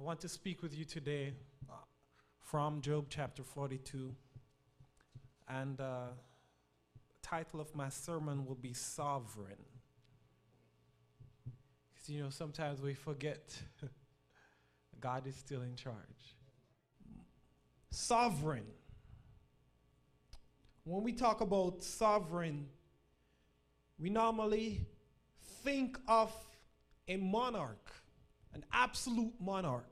I want to speak with you today uh, from Job chapter 42. And uh, the title of my sermon will be Sovereign. Because, you know, sometimes we forget God is still in charge. Sovereign. When we talk about sovereign, we normally think of a monarch, an absolute monarch,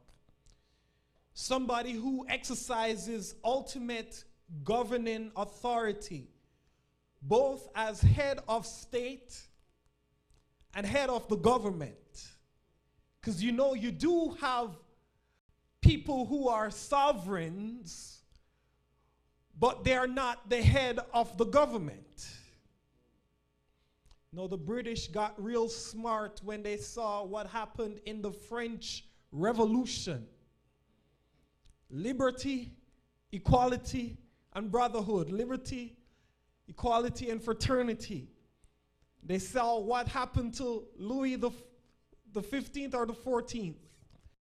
somebody who exercises ultimate governing authority, both as head of state and head of the government. Because you know, you do have people who are sovereigns, but they're not the head of the government. No, the British got real smart when they saw what happened in the French Revolution. Liberty, equality, and brotherhood. Liberty, equality, and fraternity. They saw what happened to Louis the, the 15th or the 14th.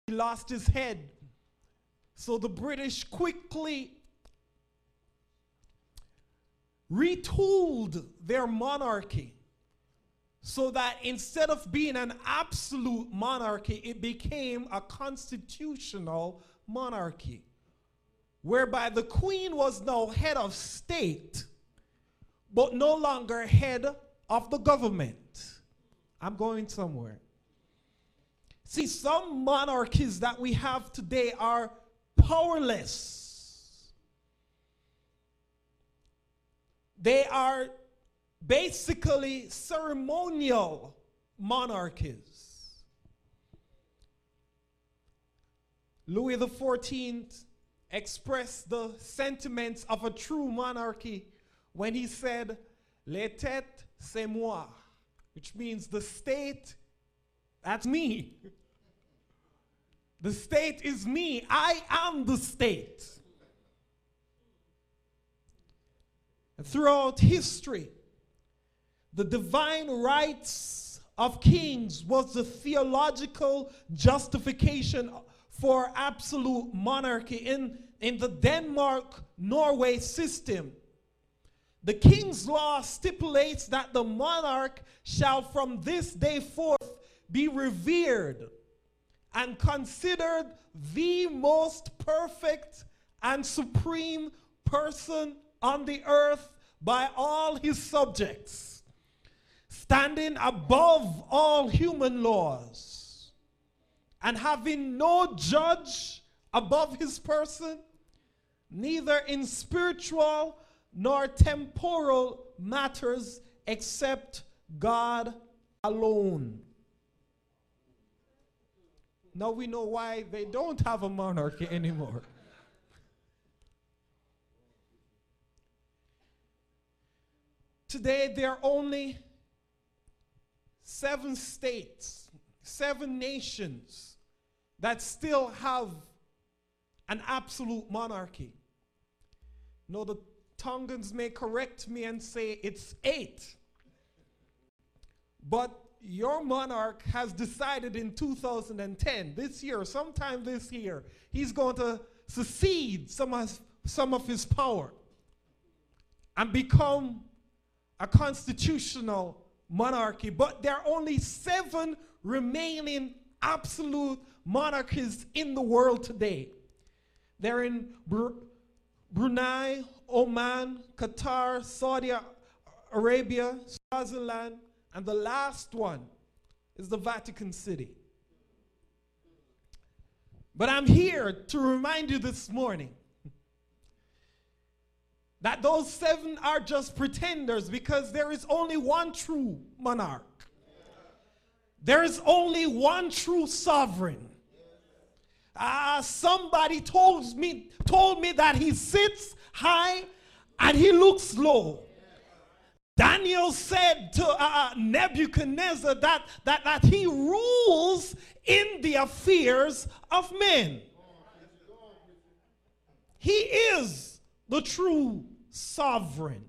He lost his head. So the British quickly retooled their monarchy so that instead of being an absolute monarchy, it became a constitutional monarchy, whereby the queen was now head of state, but no longer head of the government. I'm going somewhere. See, some monarchies that we have today are powerless. They are basically ceremonial monarchies. Louis XIV expressed the sentiments of a true monarchy when he said, Les têtes, c'est moi, which means the state, that's me. the state is me. I am the state. And throughout history, the divine rights of kings was the theological justification for absolute monarchy in, in the Denmark Norway system. The king's law stipulates that the monarch shall from this day forth be revered and considered the most perfect and supreme person on the earth by all his subjects standing above all human laws and having no judge above his person, neither in spiritual nor temporal matters except God alone. Now we know why they don't have a monarchy anymore. Today, there are only seven states, seven nations that still have an absolute monarchy. No, the Tongans may correct me and say it's eight. But your monarch has decided in 2010, this year, sometime this year, he's going to secede some of, some of his power and become a constitutional monarchy, but there are only seven remaining absolute monarchies in the world today. They're in Br Brunei, Oman, Qatar, Saudi Arabia, Swaziland, and the last one is the Vatican City. But I'm here to remind you this morning that those seven are just pretenders because there is only one true monarch. There is only one true sovereign. Ah, uh, somebody told me told me that he sits high and he looks low. Daniel said to uh, uh Nebuchadnezzar that, that, that he rules in the affairs of men. He is the true sovereign.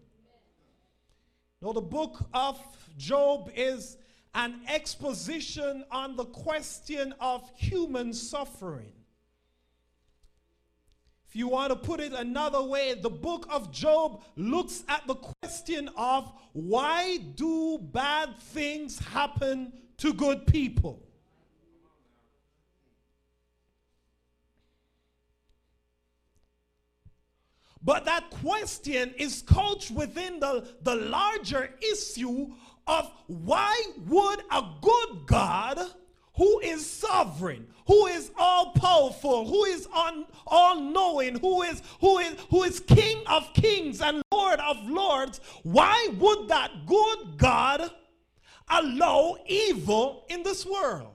No, the book of Job is an exposition on the question of human suffering. If you want to put it another way, the book of Job looks at the question of why do bad things happen to good people? But that question is couched within the, the larger issue of why would a good God who is sovereign, who is all powerful, who is all knowing, who is who is who is king of kings and lord of lords, why would that good God allow evil in this world?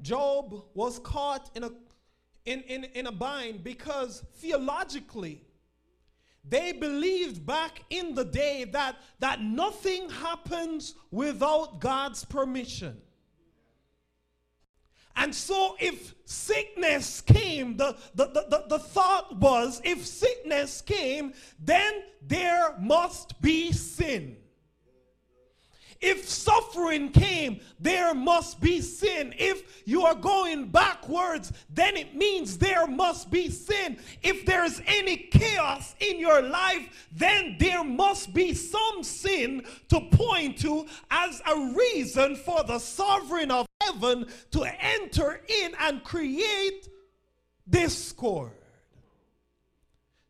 Job was caught in a in, in, in a bind because theologically they believed back in the day that, that nothing happens without God's permission. And so, if sickness came, the, the, the, the, thought was if sickness came, then there must be sin. If suffering came, there must be sin. If you are going backwards, then it means there must be sin. If there's any chaos in your life, then there must be some sin to point to as a reason for the sovereign of heaven to enter in and create discord.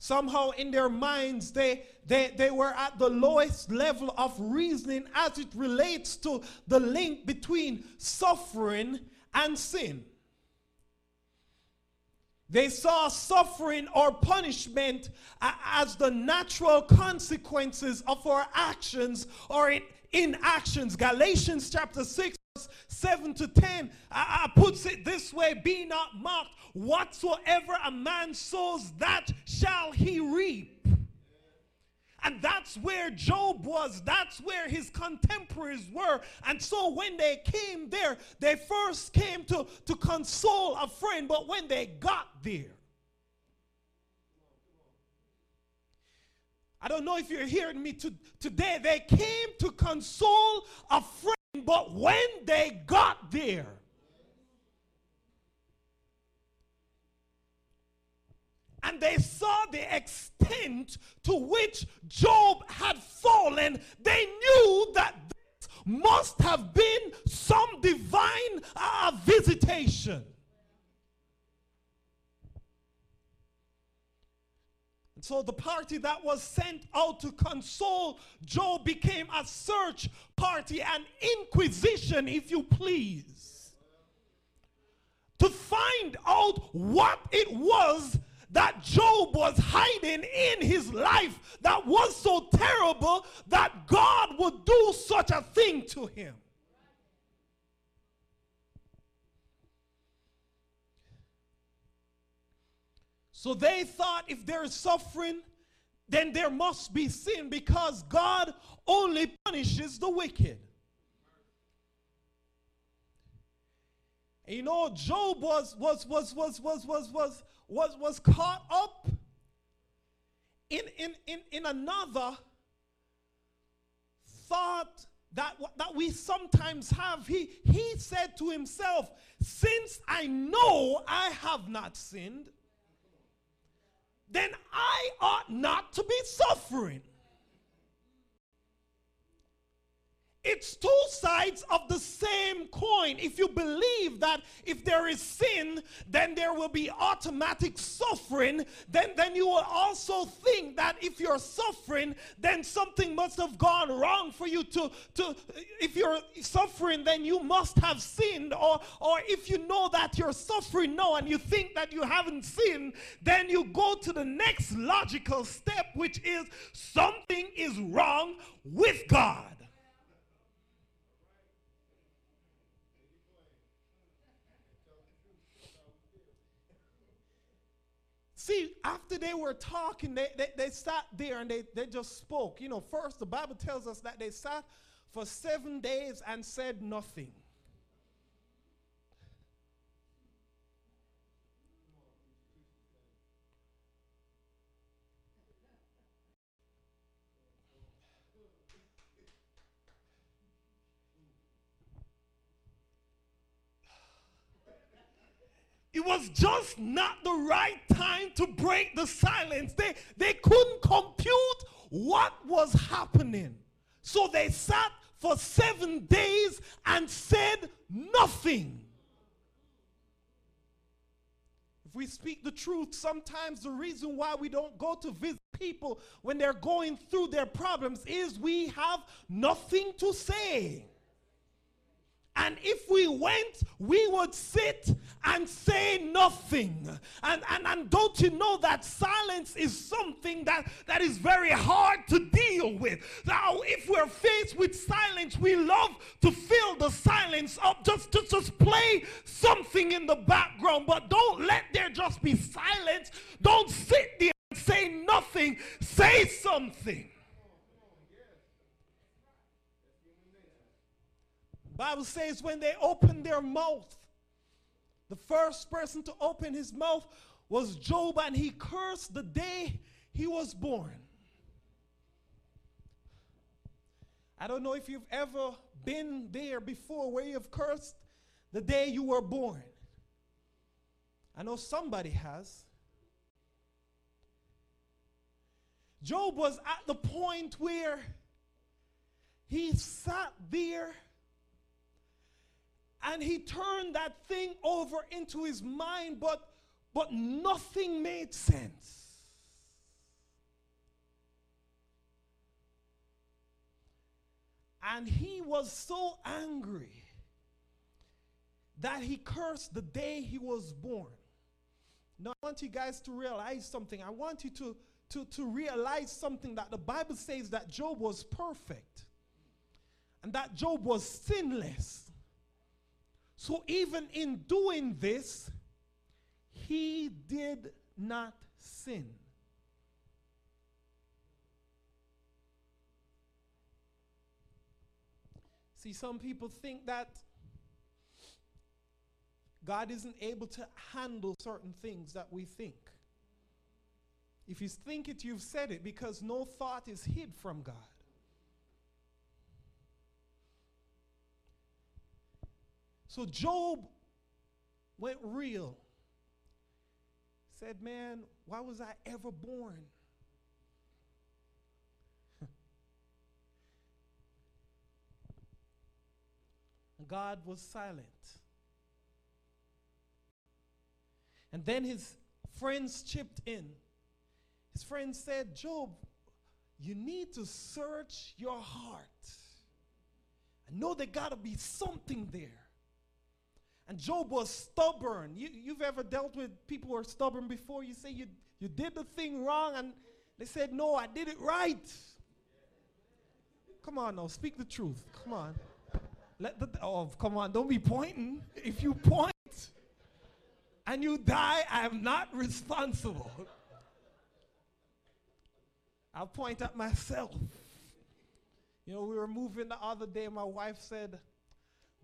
Somehow in their minds, they, they, they were at the lowest level of reasoning as it relates to the link between suffering and sin. They saw suffering or punishment as the natural consequences of our actions or in inactions. Galatians chapter 6 7 to 10 I, I puts it this way be not mocked whatsoever a man sows that shall he reap and that's where Job was. That's where his contemporaries were. And so when they came there, they first came to, to console a friend. But when they got there, I don't know if you're hearing me to, today. They came to console a friend but when they got there, and they saw the extent to which Job had fallen, they knew that this must have been some divine uh, visitation. So the party that was sent out to console Job became a search party, an inquisition, if you please, to find out what it was that Job was hiding in his life that was so terrible that God would do such a thing to him. So they thought if there is suffering, then there must be sin because God only punishes the wicked. And you know, Job was was was was was was was was was caught up in in in, in another thought that, that we sometimes have. He, he said to himself, Since I know I have not sinned, then I ought not to be suffering. It's two sides of the same coin. If you believe that if there is sin, then there will be automatic suffering, then, then you will also think that if you're suffering, then something must have gone wrong for you to, to if you're suffering, then you must have sinned. Or, or if you know that you're suffering now and you think that you haven't sinned, then you go to the next logical step, which is something is wrong with God. See, after they were talking, they, they, they sat there and they, they just spoke. You know, first, the Bible tells us that they sat for seven days and said nothing. It was just not the right time to break the silence. They, they couldn't compute what was happening. So they sat for seven days and said nothing. If we speak the truth, sometimes the reason why we don't go to visit people when they're going through their problems is we have nothing to say. And if we went, we would sit and say nothing. And, and, and don't you know that silence is something that, that is very hard to deal with? Now, if we're faced with silence, we love to fill the silence up, just, just, just play something in the background. But don't let there just be silence. Don't sit there and say nothing. Say something. Bible says when they opened their mouth, the first person to open his mouth was Job, and he cursed the day he was born. I don't know if you've ever been there before where you've cursed the day you were born. I know somebody has. Job was at the point where he sat there and he turned that thing over into his mind, but, but nothing made sense. And he was so angry that he cursed the day he was born. Now, I want you guys to realize something. I want you to, to, to realize something that the Bible says that Job was perfect and that Job was sinless. So even in doing this, he did not sin. See, some people think that God isn't able to handle certain things that we think. If you think it, you've said it because no thought is hid from God. So Job went real. Said, Man, why was I ever born? God was silent. And then his friends chipped in. His friends said, Job, you need to search your heart. I know there got to be something there. And Job was stubborn. You, you've ever dealt with people who are stubborn before? You say you, you did the thing wrong, and they said, No, I did it right. Come on now, speak the truth. Come on. Let the oh come on, don't be pointing. If you point and you die, I am not responsible. I'll point at myself. You know, we were moving the other day, my wife said,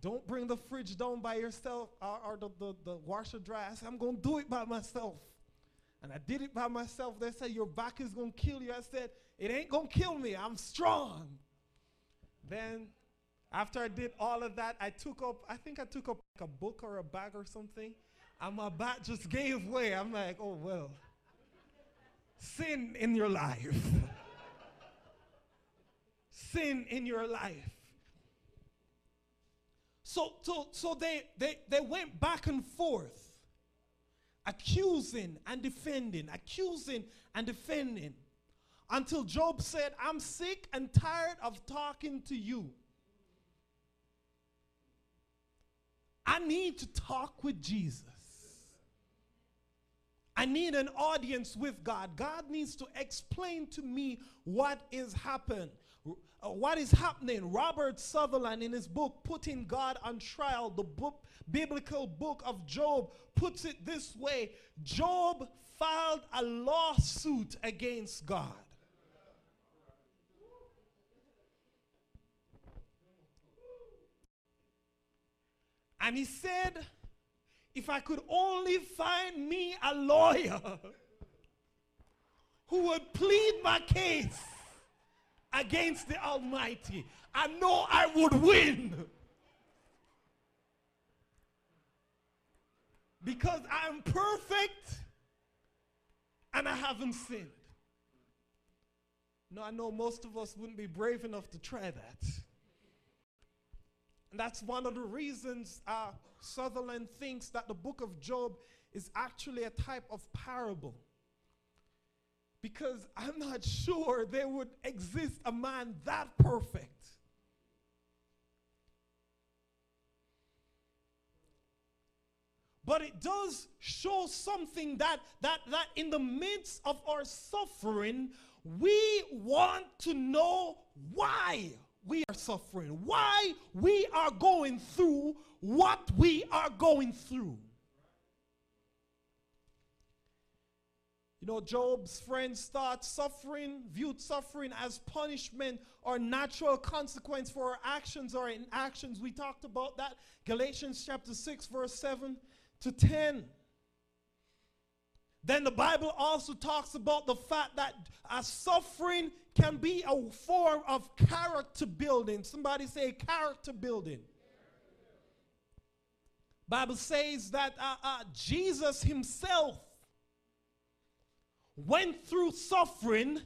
don't bring the fridge down by yourself or, or the, the, the washer dry. I said, I'm going to do it by myself. And I did it by myself. They said, Your back is going to kill you. I said, It ain't going to kill me. I'm strong. Then, after I did all of that, I took up, I think I took up like a book or a bag or something, and my back just gave way. I'm like, Oh, well, sin in your life. sin in your life. So, so, so they, they, they went back and forth, accusing and defending, accusing and defending, until Job said, I'm sick and tired of talking to you. I need to talk with Jesus. I need an audience with God. God needs to explain to me what is happening uh, what is happening. Robert Sutherland, in his book, Putting God on Trial, the book, biblical book of Job, puts it this way Job filed a lawsuit against God. And he said, if I could only find me a lawyer who would plead my case against the Almighty. I know I would win. because I'm perfect and I haven't sinned. No, I know most of us wouldn't be brave enough to try that. And that's one of the reasons uh, Sutherland thinks that the book of Job is actually a type of parable. Because I'm not sure there would exist a man that perfect. But it does show something that, that, that in the midst of our suffering, we want to know why we are suffering, why we are going through what we are going through. You know, Job's friends thought suffering, viewed suffering as punishment or natural consequence for our actions or inactions. We talked about that. Galatians chapter 6, verse 7 to 10. Then the Bible also talks about the fact that a suffering can be a form of character building. Somebody say character building. Bible says that uh, uh, Jesus himself went through suffering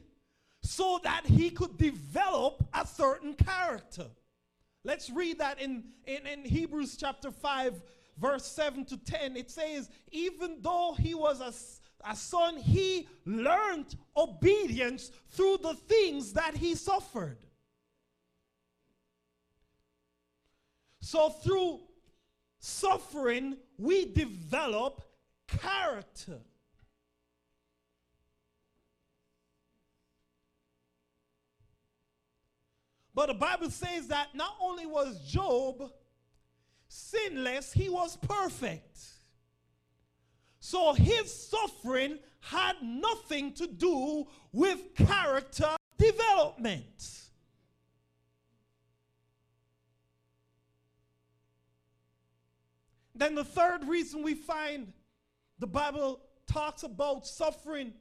so that he could develop a certain character. Let's read that in, in, in Hebrews chapter 5, verse 7 to 10. It says, Even though he was a a son, he learned obedience through the things that he suffered. So, through suffering, we develop character. But the Bible says that not only was Job sinless, he was perfect. So his suffering had nothing to do with character development. Then the third reason we find the Bible talks about suffering,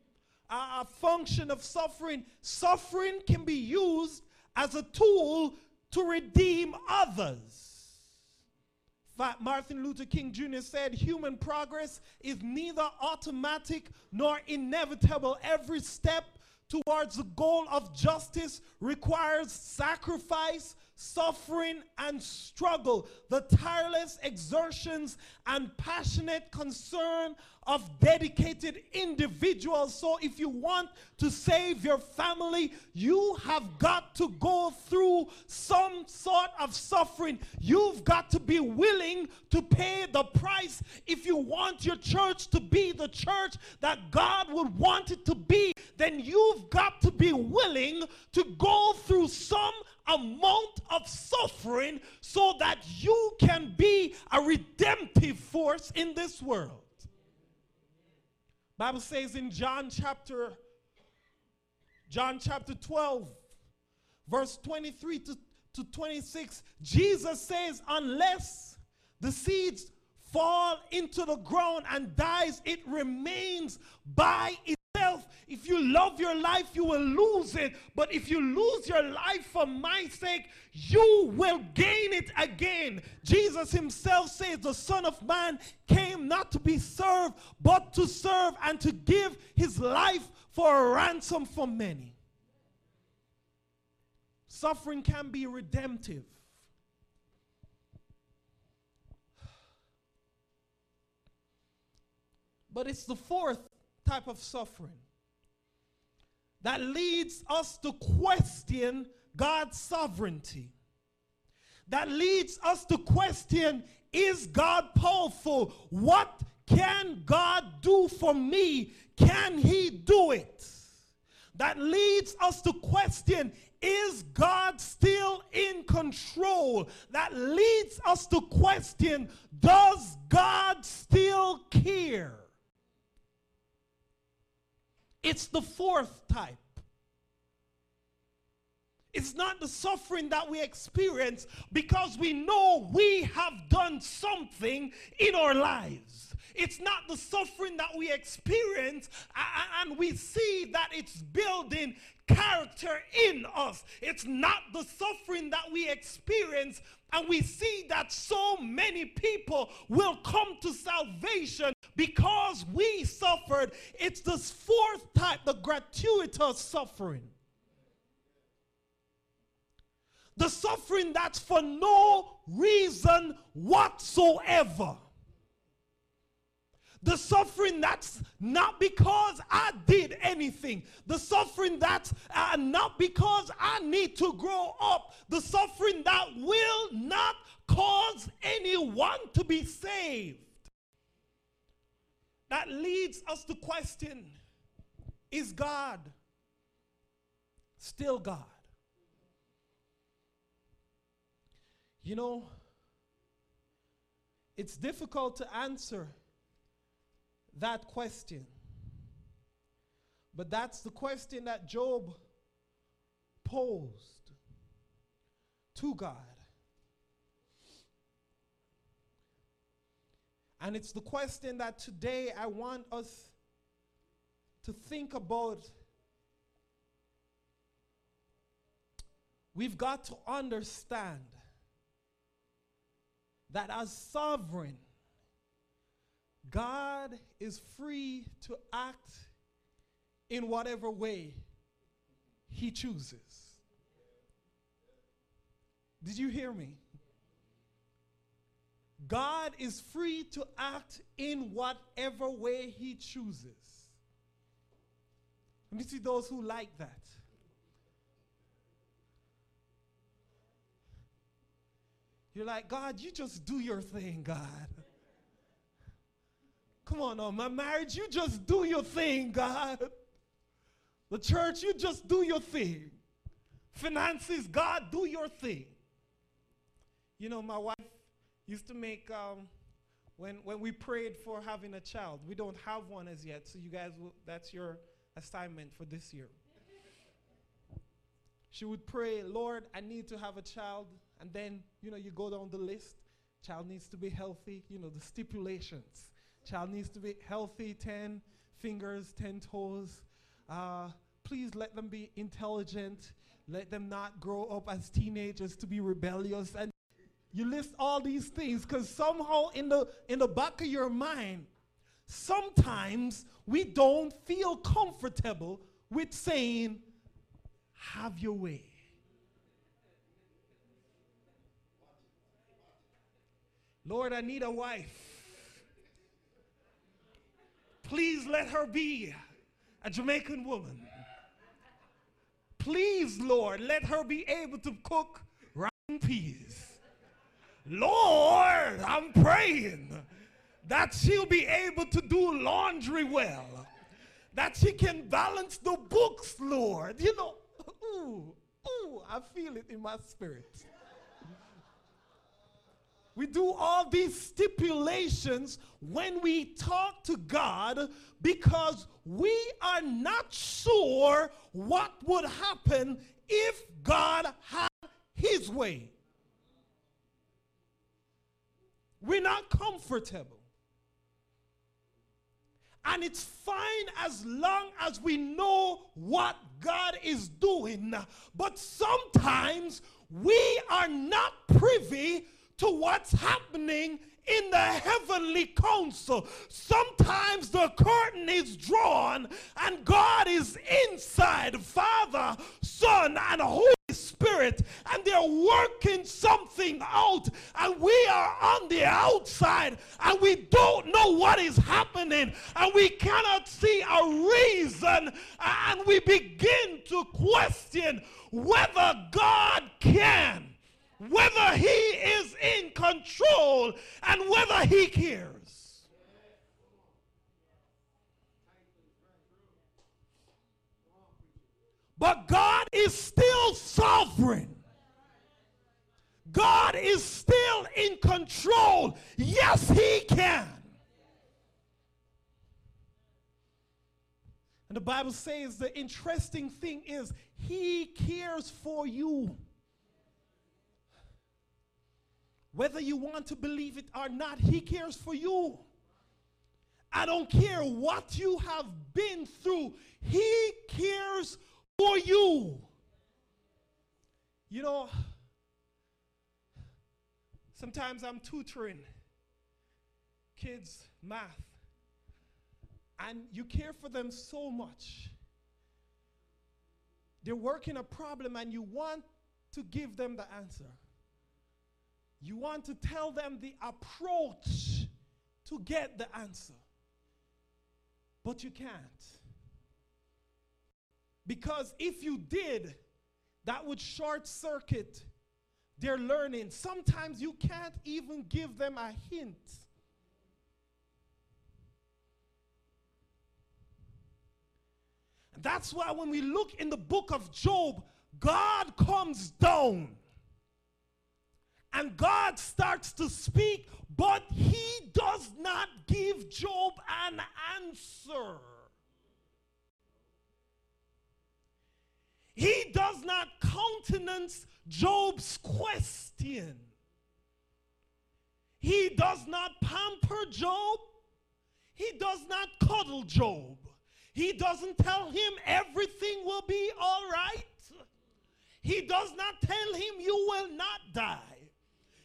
uh, a function of suffering. Suffering can be used as a tool to redeem others. Martin Luther King Jr. said, Human progress is neither automatic nor inevitable. Every step towards the goal of justice requires sacrifice, suffering, and struggle. The tireless exertions and passionate concern of dedicated individuals. So, if you want to save your family, you have got to go through some sort of suffering. You've got to be willing to pay the price if you want your church to be the church that God would want it to be. Then you've got to be willing to go through some amount of suffering so that you can be a redemptive force in this world. Bible says in John chapter John chapter 12 verse 23 to, to 26 Jesus says unless the seeds fall into the ground and dies it remains by itself if you love your life you will lose it. But if you lose your life for my sake you will gain it again. Jesus himself says the son of man came not to be served but to serve and to give his life for a ransom for many. Suffering can be redemptive. But it's the fourth type of suffering that leads us to question God's sovereignty. That leads us to question is God powerful? What can God do for me? Can He do it? That leads us to question is God still in control? That leads us to question does God still care? It's the fourth type. It's not the suffering that we experience because we know we have done something in our lives. It's not the suffering that we experience and we see that it's building character in us. It's not the suffering that we experience and we see that so many people will come to salvation because we suffered. It's this fourth type, the gratuitous suffering. The suffering that's for no reason whatsoever. The suffering that's not because I did anything. The suffering that's uh, not because I need to grow up. The suffering that will not cause anyone to be saved. That leads us to question Is God still God? You know, it's difficult to answer that question. But that's the question that Job posed to God. And it's the question that today I want us to think about. We've got to understand that as sovereign, God is free to act in whatever way he chooses. Did you hear me? God is free to act in whatever way he chooses. Let me see those who like that. You're like, God, you just do your thing, God. Come on, on my marriage, you just do your thing, God. The church, you just do your thing. Finances, God, do your thing. You know, my wife used to make, um, when, when we prayed for having a child, we don't have one as yet, so you guys, will, that's your assignment for this year. she would pray, Lord, I need to have a child. And then, you know, you go down the list. Child needs to be healthy, you know, the stipulations. Child needs to be healthy, 10 fingers, 10 toes. Uh, please let them be intelligent. Let them not grow up as teenagers to be rebellious. And you list all these things because somehow in the, in the back of your mind, sometimes we don't feel comfortable with saying, have your way. Lord, I need a wife. Please let her be a Jamaican woman. Please, Lord, let her be able to cook round peas. Lord, I'm praying that she'll be able to do laundry well, that she can balance the books, Lord. You know, ooh, ooh, I feel it in my spirit. We do all these stipulations when we talk to God because we are not sure what would happen if God had his way. We're not comfortable. And it's fine as long as we know what God is doing. But sometimes we are not privy to what's happening in the heavenly council. Sometimes the curtain is drawn and God is inside, Father, Son, and Holy Spirit, and they're working something out, and we are on the outside, and we don't know what is happening, and we cannot see a reason, and we begin to question whether God can whether he is in control and whether he cares. But God is still sovereign. God is still in control. Yes, he can. And the Bible says the interesting thing is he cares for you. Whether you want to believe it or not, He cares for you. I don't care what you have been through, He cares for you. You know, sometimes I'm tutoring kids math, and you care for them so much. They're working a problem, and you want to give them the answer. You want to tell them the approach to get the answer. But you can't. Because if you did, that would short circuit their learning. Sometimes you can't even give them a hint. That's why when we look in the book of Job, God comes down and God starts to speak, but he does not give Job an answer. He does not countenance Job's question. He does not pamper Job. He does not cuddle Job. He doesn't tell him everything will be all right. He does not tell him you will not die.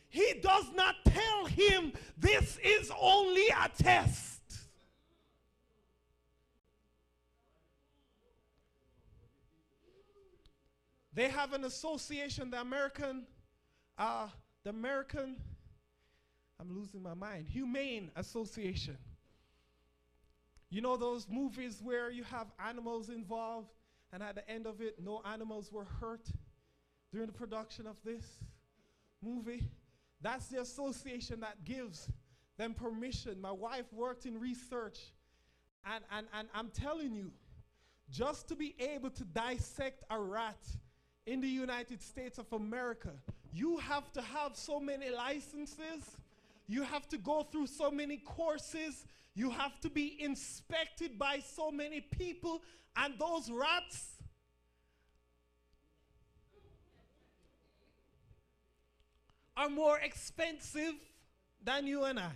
He does not tell him this is only a test. They have an association, the American, uh, the American, I'm losing my mind, Humane Association. You know those movies where you have animals involved, and at the end of it, no animals were hurt during the production of this movie? That's the association that gives them permission. My wife worked in research, and, and, and I'm telling you, just to be able to dissect a rat in the United States of America, you have to have so many licenses, you have to go through so many courses, you have to be inspected by so many people, and those rats. Are more expensive than you and I.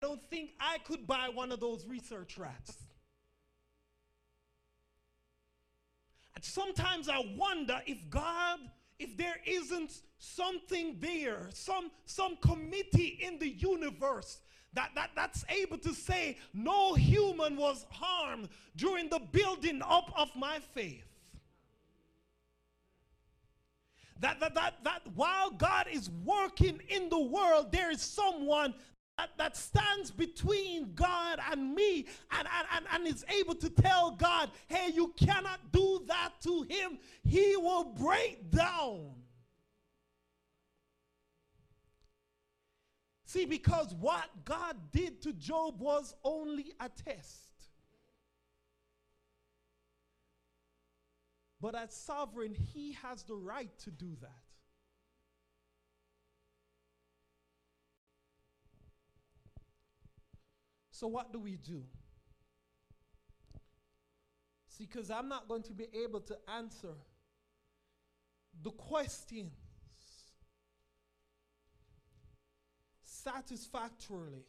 I don't think I could buy one of those research rats. And sometimes I wonder if God, if there isn't something there, some, some committee in the universe that, that, that's able to say no human was harmed during the building up of my faith. That, that, that, that while God is working in the world, there is someone that, that stands between God and me and, and, and, and is able to tell God, hey, you cannot do that to him. He will break down. See, because what God did to Job was only a test. But as sovereign, he has the right to do that. So, what do we do? See, because I'm not going to be able to answer the questions satisfactorily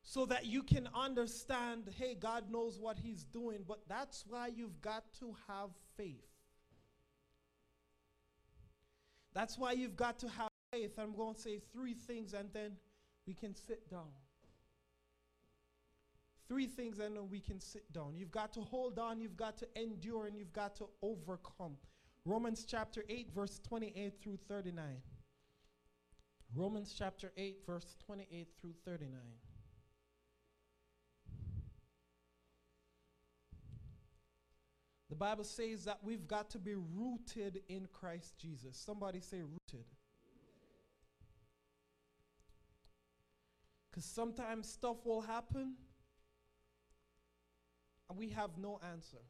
so that you can understand hey, God knows what He's doing, but that's why you've got to have faith. That's why you've got to have faith. I'm going to say three things and then we can sit down. Three things and then we can sit down. You've got to hold on, you've got to endure, and you've got to overcome. Romans chapter 8, verse 28 through 39. Romans chapter 8, verse 28 through 39. The Bible says that we've got to be rooted in Christ Jesus. Somebody say rooted. Because sometimes stuff will happen we have no answer.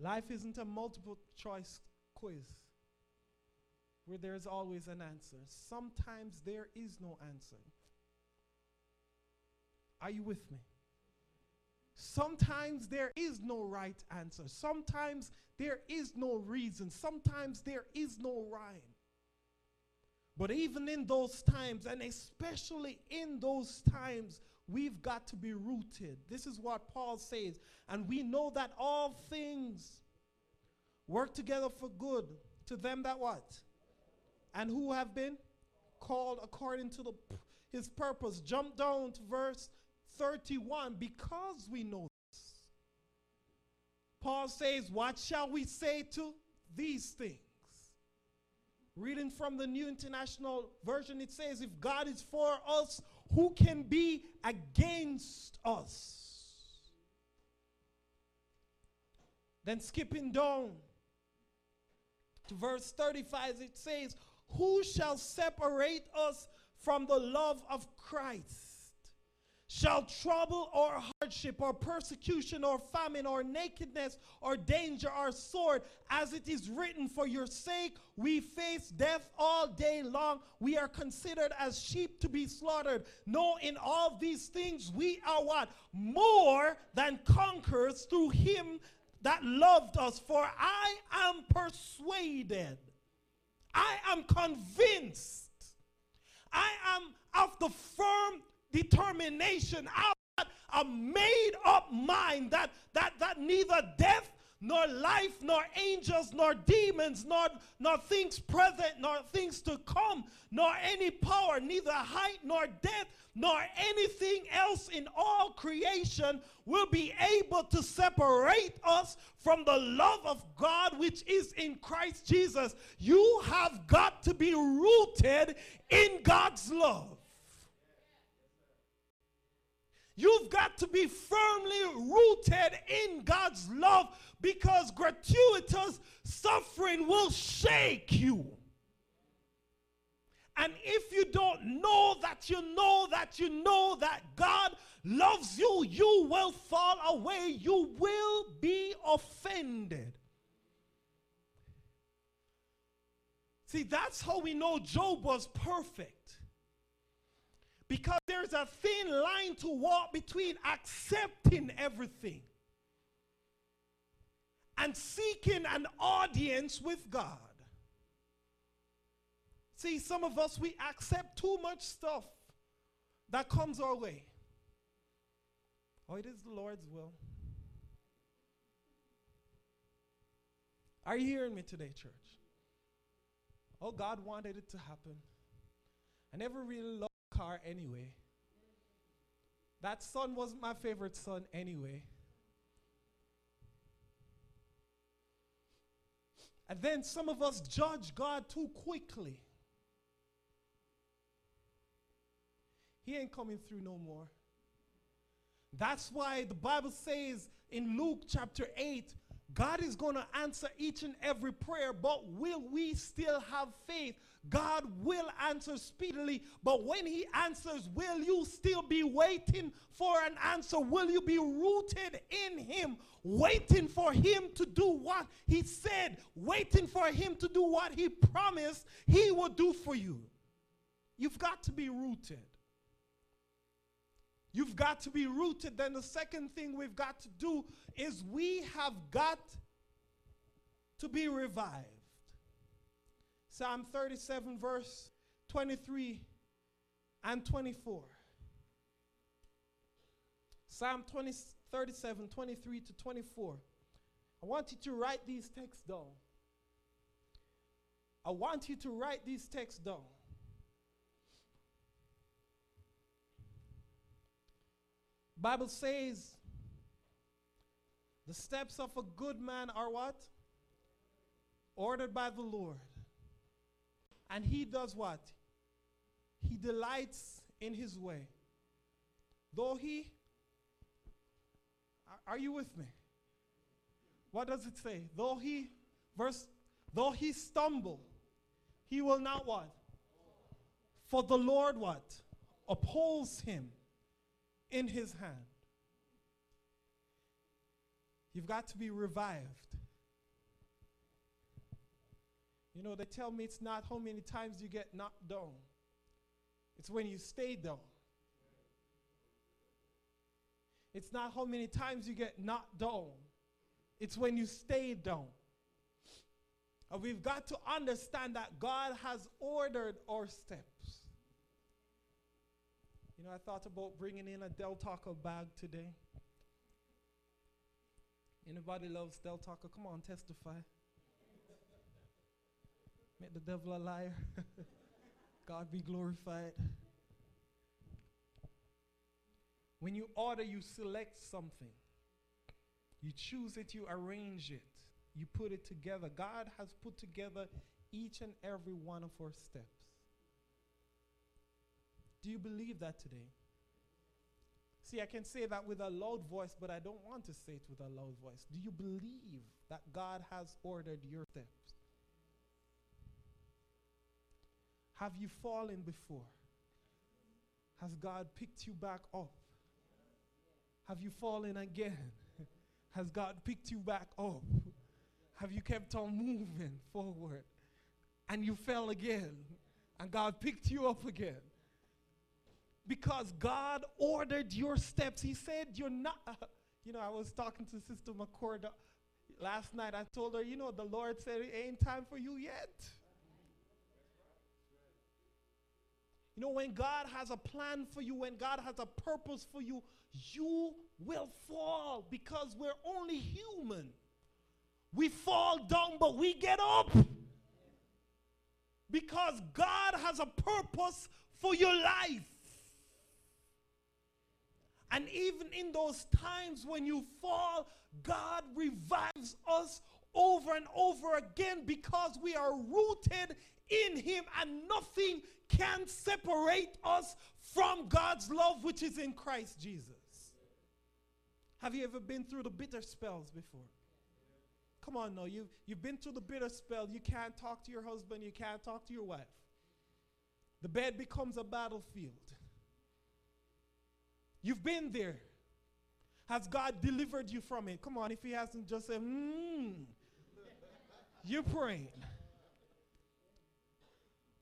Life isn't a multiple choice quiz where there's always an answer. Sometimes there is no answer. Are you with me? Sometimes there is no right answer. Sometimes there is no reason. Sometimes there is no rhyme. But even in those times, and especially in those times, we've got to be rooted. This is what Paul says. And we know that all things work together for good to them that what? And who have been called according to the, his purpose. Jump down to verse 31 because we know this. Paul says, What shall we say to these things? Reading from the New International Version, it says, If God is for us, who can be against us? Then skipping down to verse 35, it says, Who shall separate us from the love of Christ? Shall trouble or hardship or persecution or famine or nakedness or danger or sword, as it is written, For your sake we face death all day long. We are considered as sheep to be slaughtered. No, in all these things we are what? More than conquerors through him that loved us. For I am persuaded, I am convinced, I am of the firm determination, out a made up mind that, that, that neither death nor life, nor angels, nor demons, nor, nor things present, nor things to come, nor any power, neither height nor depth, nor anything else in all creation will be able to separate us from the love of God which is in Christ Jesus. You have got to be rooted in God's love. You've got to be firmly rooted in God's love because gratuitous suffering will shake you. And if you don't know that you know that you know that God loves you, you will fall away. You will be offended. See, that's how we know Job was perfect. Because there's a thin line to walk between accepting everything and seeking an audience with God. See, some of us, we accept too much stuff that comes our way. Oh, it is the Lord's will. Are you hearing me today, church? Oh, God wanted it to happen. I never really loved car anyway. That son wasn't my favorite son anyway. And then some of us judge God too quickly. He ain't coming through no more. That's why the Bible says in Luke chapter 8 God is going to answer each and every prayer, but will we still have faith? God will answer speedily, but when He answers, will you still be waiting for an answer? Will you be rooted in Him, waiting for Him to do what He said, waiting for Him to do what He promised He will do for you? You've got to be rooted. You've got to be rooted. Then the second thing we've got to do is we have got to be revived. Psalm 37, verse 23 and 24. Psalm 20, 37, 23 to 24. I want you to write these texts down. I want you to write these texts down. Bible says the steps of a good man are what? Ordered by the Lord. And he does what? He delights in his way. Though he are, you with me? What does it say? Though he verse though he stumble, he will not what? For the Lord what? Oppose him in his hand. You've got to be revived. You know, they tell me it's not how many times you get knocked down, it's when you stay down. It's not how many times you get knocked down, it's when you stay down. And we've got to understand that God has ordered our steps. You know, I thought about bringing in a Del Taco bag today. Anybody loves Del Taco? Come on, testify. Make the devil a liar. God be glorified. When you order, you select something. You choose it, you arrange it, you put it together. God has put together each and every one of our steps. Do you believe that today? See, I can say that with a loud voice, but I don't want to say it with a loud voice. Do you believe that God has ordered your steps? Have you fallen before? Has God picked you back up? Have you fallen again? Has God picked you back up? Have you kept on moving forward? And you fell again, and God picked you up again. Because God ordered your steps. He said, You're not. you know, I was talking to Sister McCord last night. I told her, You know, the Lord said it ain't time for you yet. You know, when God has a plan for you, when God has a purpose for you, you will fall because we're only human. We fall down, but we get up. Because God has a purpose for your life. And even in those times when you fall, God revives us over and over again because we are rooted in Him and nothing can separate us from God's love, which is in Christ Jesus. Have you ever been through the bitter spells before? Come on, no. You've, you've been through the bitter spell. You can't talk to your husband, you can't talk to your wife. The bed becomes a battlefield. You've been there. Has God delivered you from it? Come on, if He hasn't just said, hmm, you're praying.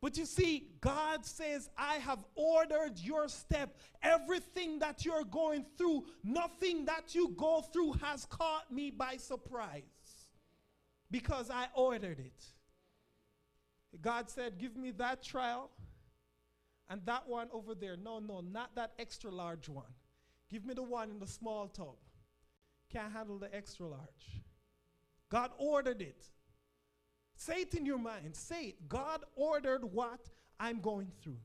But you see, God says, I have ordered your step. Everything that you're going through, nothing that you go through has caught me by surprise because I ordered it. God said, Give me that trial and that one over there. No, no, not that extra large one. Give me the one in the small tub. Can't handle the extra large. God ordered it. Say it in your mind. Say it. God ordered what I'm going through.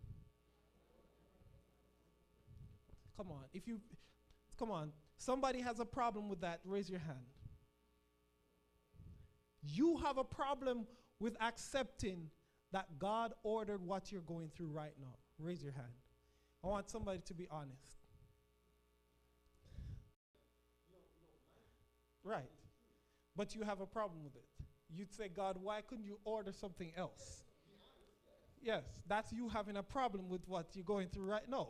Come on. If you, come on. Somebody has a problem with that, raise your hand. You have a problem with accepting that God ordered what you're going through right now. Raise your hand. I want somebody to be honest. Right. But you have a problem with it you'd say, God, why couldn't you order something else? Yes, that's you having a problem with what you're going through right now.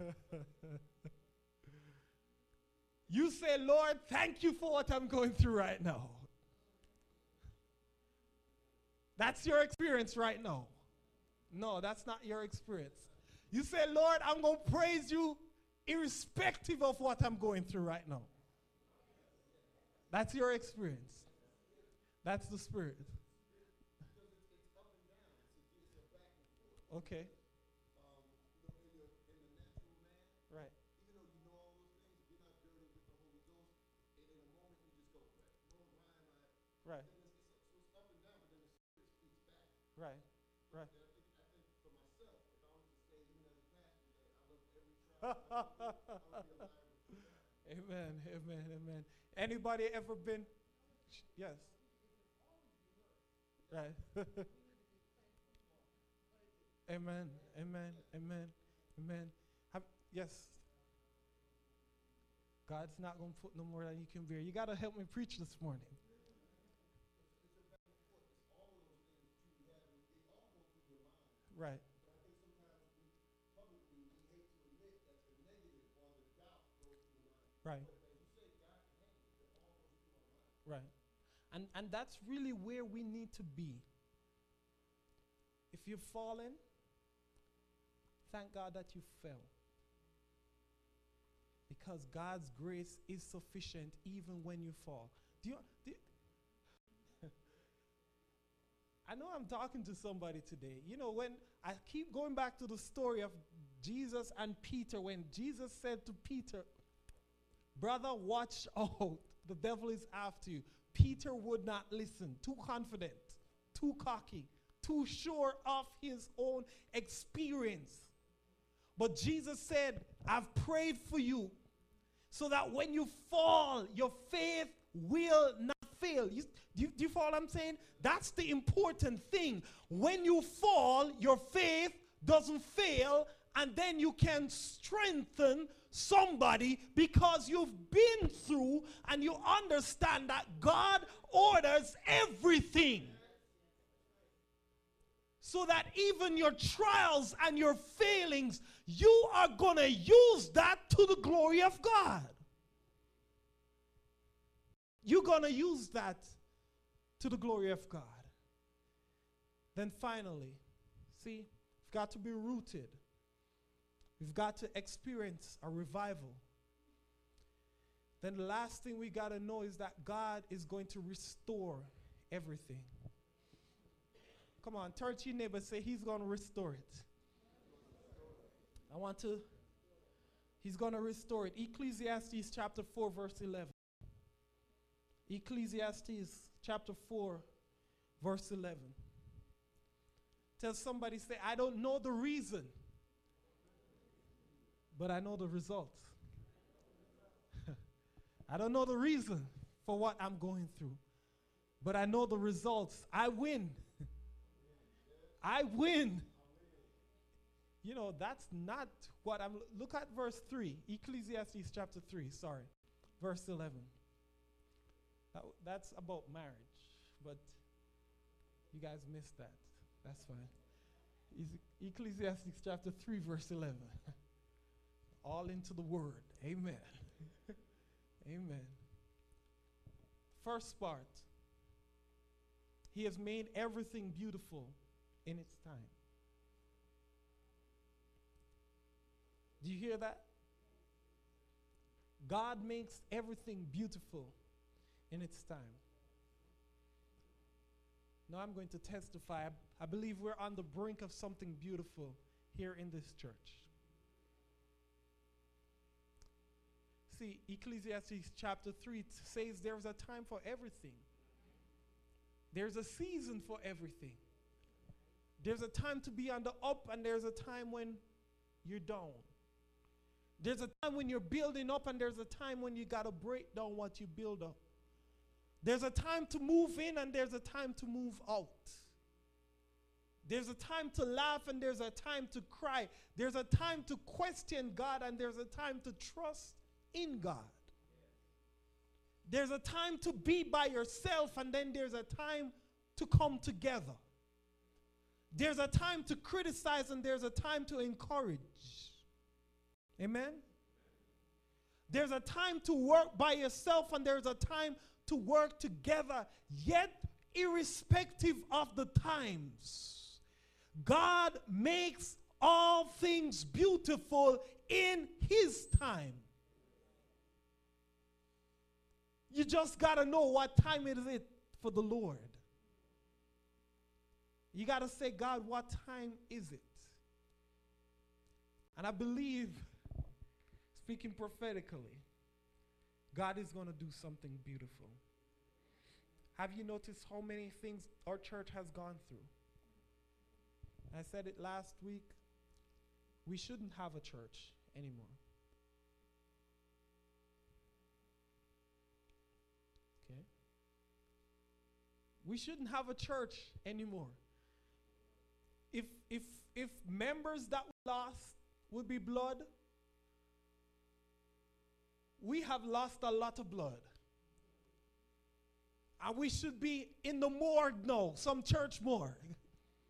you say, Lord, thank you for what I'm going through right now. That's your experience right now. No, that's not your experience. You say, Lord, I'm going to praise you irrespective of what I'm going through right now. That's your experience. That's the spirit. Okay. amen, amen, amen. Anybody ever been? Yes. Right. amen, amen, amen, amen. Have, yes. God's not going to put no more than you can bear. You got to help me preach this morning. Right. Right. Right. And, and that's really where we need to be. If you've fallen, thank God that you fell. Because God's grace is sufficient even when you fall. Do you, do you I know I'm talking to somebody today. You know, when I keep going back to the story of Jesus and Peter, when Jesus said to Peter, Brother, watch out. The devil is after you. Peter would not listen, too confident, too cocky, too sure of his own experience. But Jesus said, I've prayed for you so that when you fall, your faith will not fail. You, do, you, do you follow what I'm saying? That's the important thing. When you fall, your faith doesn't fail, and then you can strengthen somebody because you've been through and you understand that God orders everything. So that even your trials and your failings, you are going to use that to the glory of God. You're going to use that to the glory of God. Then finally, see, you've got to be rooted. We've got to experience a revival. Then the last thing we got to know is that God is going to restore everything. Come on, turn to your neighbor say, He's going to restore it. I want to, He's going to restore it. Ecclesiastes chapter 4, verse 11. Ecclesiastes chapter 4, verse 11. Tell somebody, say, I don't know the reason, but I know the results. I don't know the reason for what I'm going through, but I know the results. I win. I win. You know, that's not what I'm. Look at verse 3, Ecclesiastes chapter 3, sorry, verse 11. That, that's about marriage, but you guys missed that. That's fine. Ecclesiastes chapter 3, verse 11. All into the word. Amen. Amen. First part. He has made everything beautiful in its time. Do you hear that? God makes everything beautiful in its time. Now I'm going to testify. I, I believe we're on the brink of something beautiful here in this church. See, Ecclesiastes chapter 3 says there's a time for everything. There's a season for everything. There's a time to be on the up, and there's a time when you're down. There's a time when you're building up, and there's a time when you got to break down what you build up. There's a time to move in, and there's a time to move out. There's a time to laugh, and there's a time to cry. There's a time to question God, and there's a time to trust in God. There's a time to be by yourself, and then there's a time to come together. There's a time to criticize, and there's a time to encourage. Amen? There's a time to work by yourself, and there's a time to work together, yet, irrespective of the times, God makes all things beautiful in His time. You just got to know what time it is for the Lord. You got to say, God, what time is it? And I believe, speaking prophetically, God is going to do something beautiful. Have you noticed how many things our church has gone through? I said it last week. We shouldn't have a church anymore. Okay? We shouldn't have a church anymore. If if if members that we lost would be blood, we have lost a lot of blood. And we should be in the morgue now, some church morgue.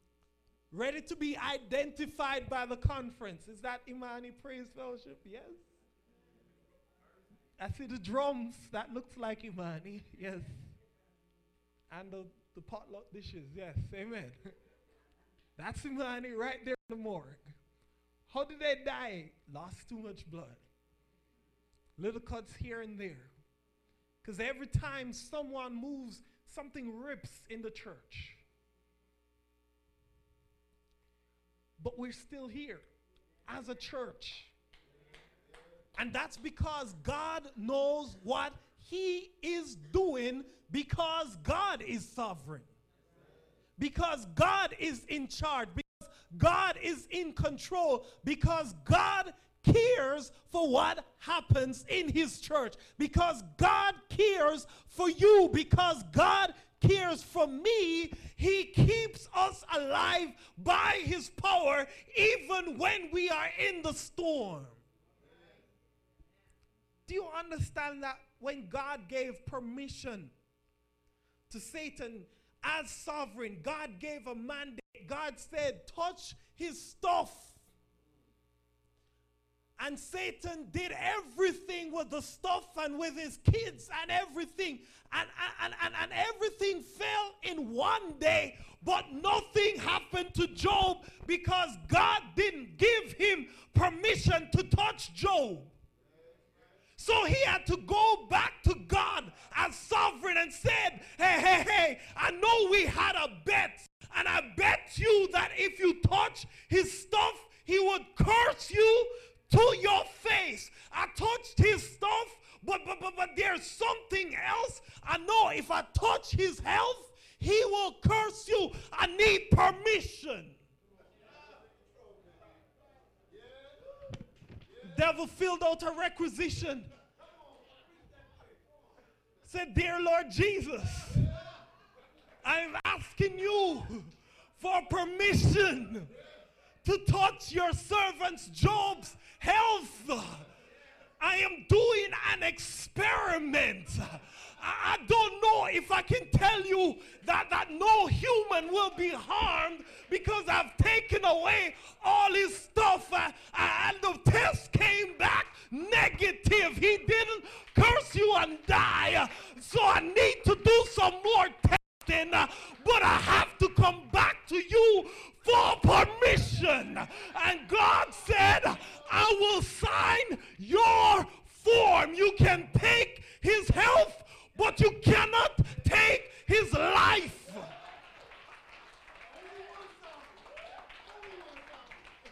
Ready to be identified by the conference. Is that Imani Praise Fellowship? Yes. I see the drums. That looks like Imani. Yes. And the, the potluck dishes. Yes. Amen. That's the Imani right there in the morgue. How did they die? Lost too much blood. Little cuts here and there. Because every time someone moves, something rips in the church. But we're still here as a church. And that's because God knows what He is doing because God is sovereign. Because God is in charge. Because God is in control. Because God cares for what happens in His church. Because God cares for you. Because God cares for me, He keeps us alive by His power even when we are in the storm. Do you understand that when God gave permission to Satan as sovereign, God gave a mandate. God said, touch his stuff. And Satan did everything with the stuff and with his kids and everything. And, and, and, and everything fell in one day, but nothing happened to Job because God didn't give him permission to touch Job. So he had to go back to God as sovereign and said, hey, hey, hey, I know we had a bet. And I bet you that if you touch his stuff, he would curse you to your face. I touched his stuff, but, but, but, but there's something else. I know if I touch his health, he will curse you. I need permission. devil filled out a requisition. Said, Dear Lord Jesus, I'm asking you for permission to touch your servant's Job's health. I am doing an experiment. I, don't know if I can tell you that, that no human will be harmed because I've taken away all his stuff uh, and the test came back negative. He didn't curse you and die. So I need to do some more testing, uh, but I have to come back to you for permission. And God said, I will sign your form. You can take his health but you cannot take his life.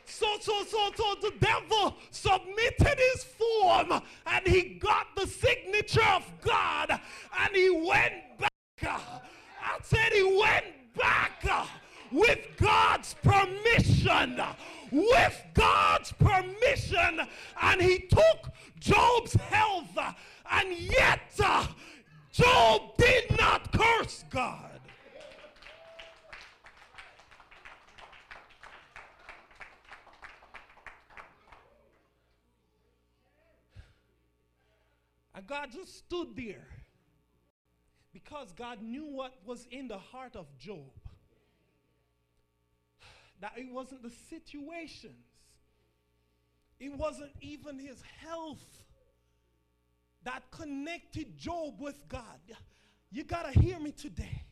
So, so, so, so the devil submitted his form and he got the signature of God and he went back. I said he went back with God's permission. With God's permission. And he took Job's health and yet Job did not curse God. And God just stood there because God knew what was in the heart of Job. That it wasn't the situations, it wasn't even his health that connected Job with God. You got to hear me today.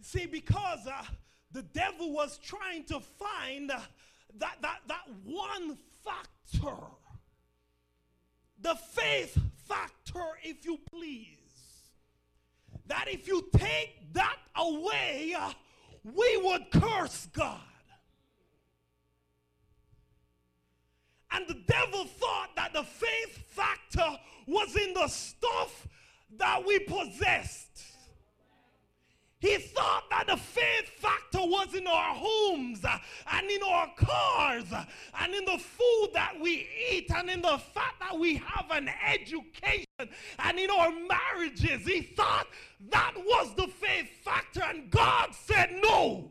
See, because uh, the devil was trying to find uh, that, that, that one factor, the faith factor, if you please. That if you take that away, uh, we would curse God. And the devil thought that the faith factor was in the stuff that we possessed. He thought that the faith factor was in our homes uh, and in our cars uh, and in the food that we eat and in the fact that we have an education and in our marriages. He thought that was the faith factor and God said no.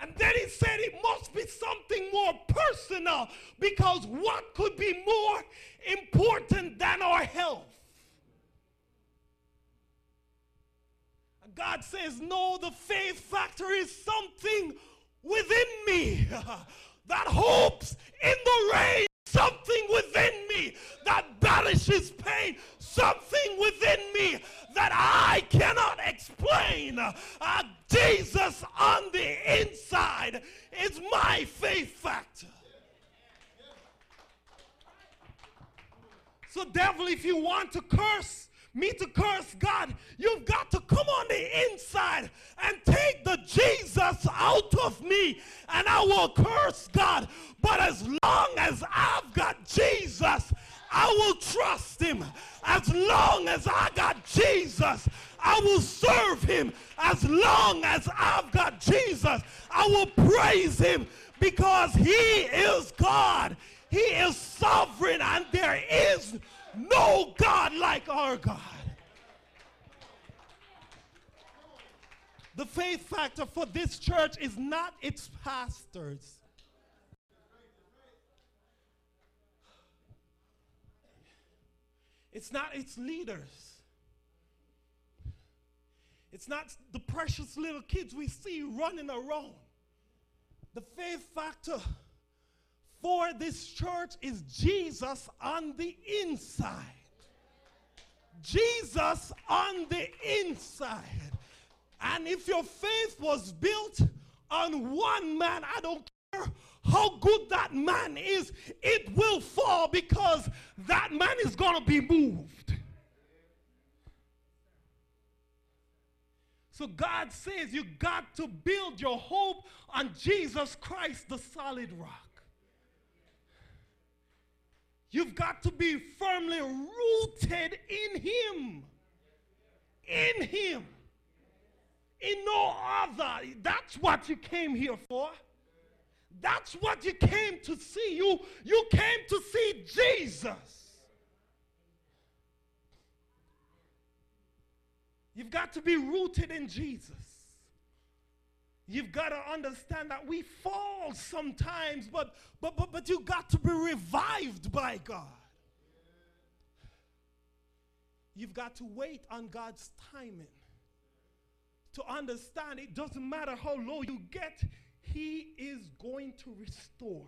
And then he said it must be something more personal because what could be more important than our health? And God says, no, the faith factor is something within me that hopes in the rain, something within that banishes pain, something within me that I cannot explain. Uh, Jesus on the inside is my faith factor. So, devil, if you want to curse me to curse God, you've got to come on the inside and take the Jesus out of me, and I will curse God. But as long as I've got Jesus, I will trust him. As long as I got Jesus, I will serve him. As long as I've got Jesus, I will praise him because he is God. He is sovereign and there is no God like our God. The faith factor for this church is not its pastors. It's not its leaders. It's not the precious little kids we see running around. The faith factor for this church is Jesus on the inside. Jesus on the inside. And if your faith was built on one man, I don't care how good that man is, it will fall because that man is going to be moved. So God says you got to build your hope on Jesus Christ, the solid rock. You've got to be firmly rooted in Him. In Him. In no other. That's what you came here for. That's what you came to see. You, you came to see Jesus. You've got to be rooted in Jesus. You've got to understand that we fall sometimes, but, but, but, but you got to be revived by God. You've got to wait on God's timing to understand it doesn't matter how low you get, He is going to restore.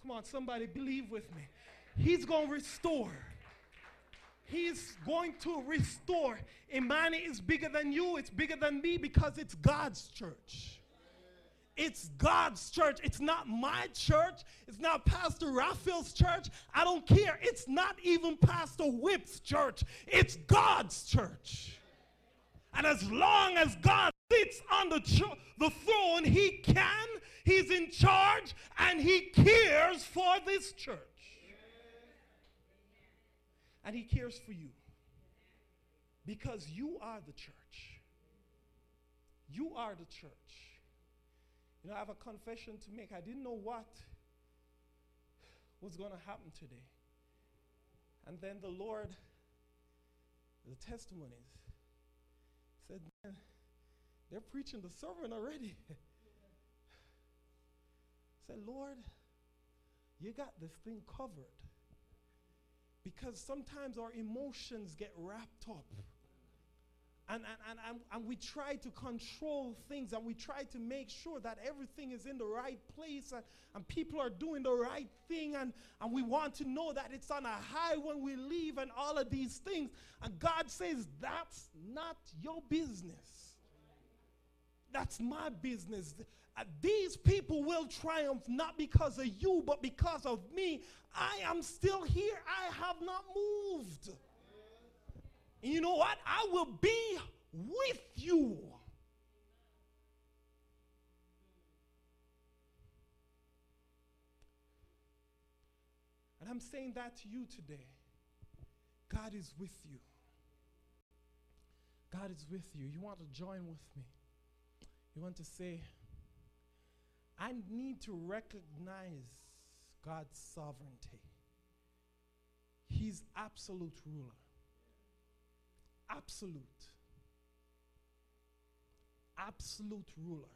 Come on, somebody believe with me. He's going to restore. He's going to restore. Imani is bigger than you, it's bigger than me because it's God's church. It's God's church. It's not my church. It's not Pastor Raphael's church. I don't care. It's not even Pastor Whip's church. It's God's church. And as long as God sits on the, ch- the throne, He can, He's in charge, and He cares for this church and He cares for you because you are the church. You are the church. You know, I have a confession to make. I didn't know what was going to happen today. And then the Lord, the testimonies, said, Man, they're preaching the sermon already. said, Lord, you got this thing covered. Because sometimes our emotions get wrapped up. And, and, and, and, we try to control things and we try to make sure that everything is in the right place and, and people are doing the right thing and, and we want to know that it's on a high when we leave and all of these things. And God says, That's not your business. That's my business. Uh, these people will triumph not because of you, but because of me. I am still here. I have not moved. And you know what? I will be with you. And I'm saying that to you today. God is with you. God is with you. You want to join with me? You want to say, I need to recognize God's sovereignty. He's absolute ruler. Absolute. Absolute ruler.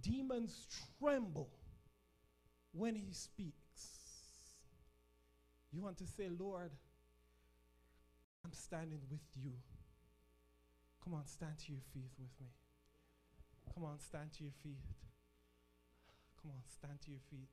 Demons tremble when he speaks. You want to say, Lord, I'm standing with you. Come on, stand to your feet with me. Come on, stand to your feet. Come on, stand to your feet.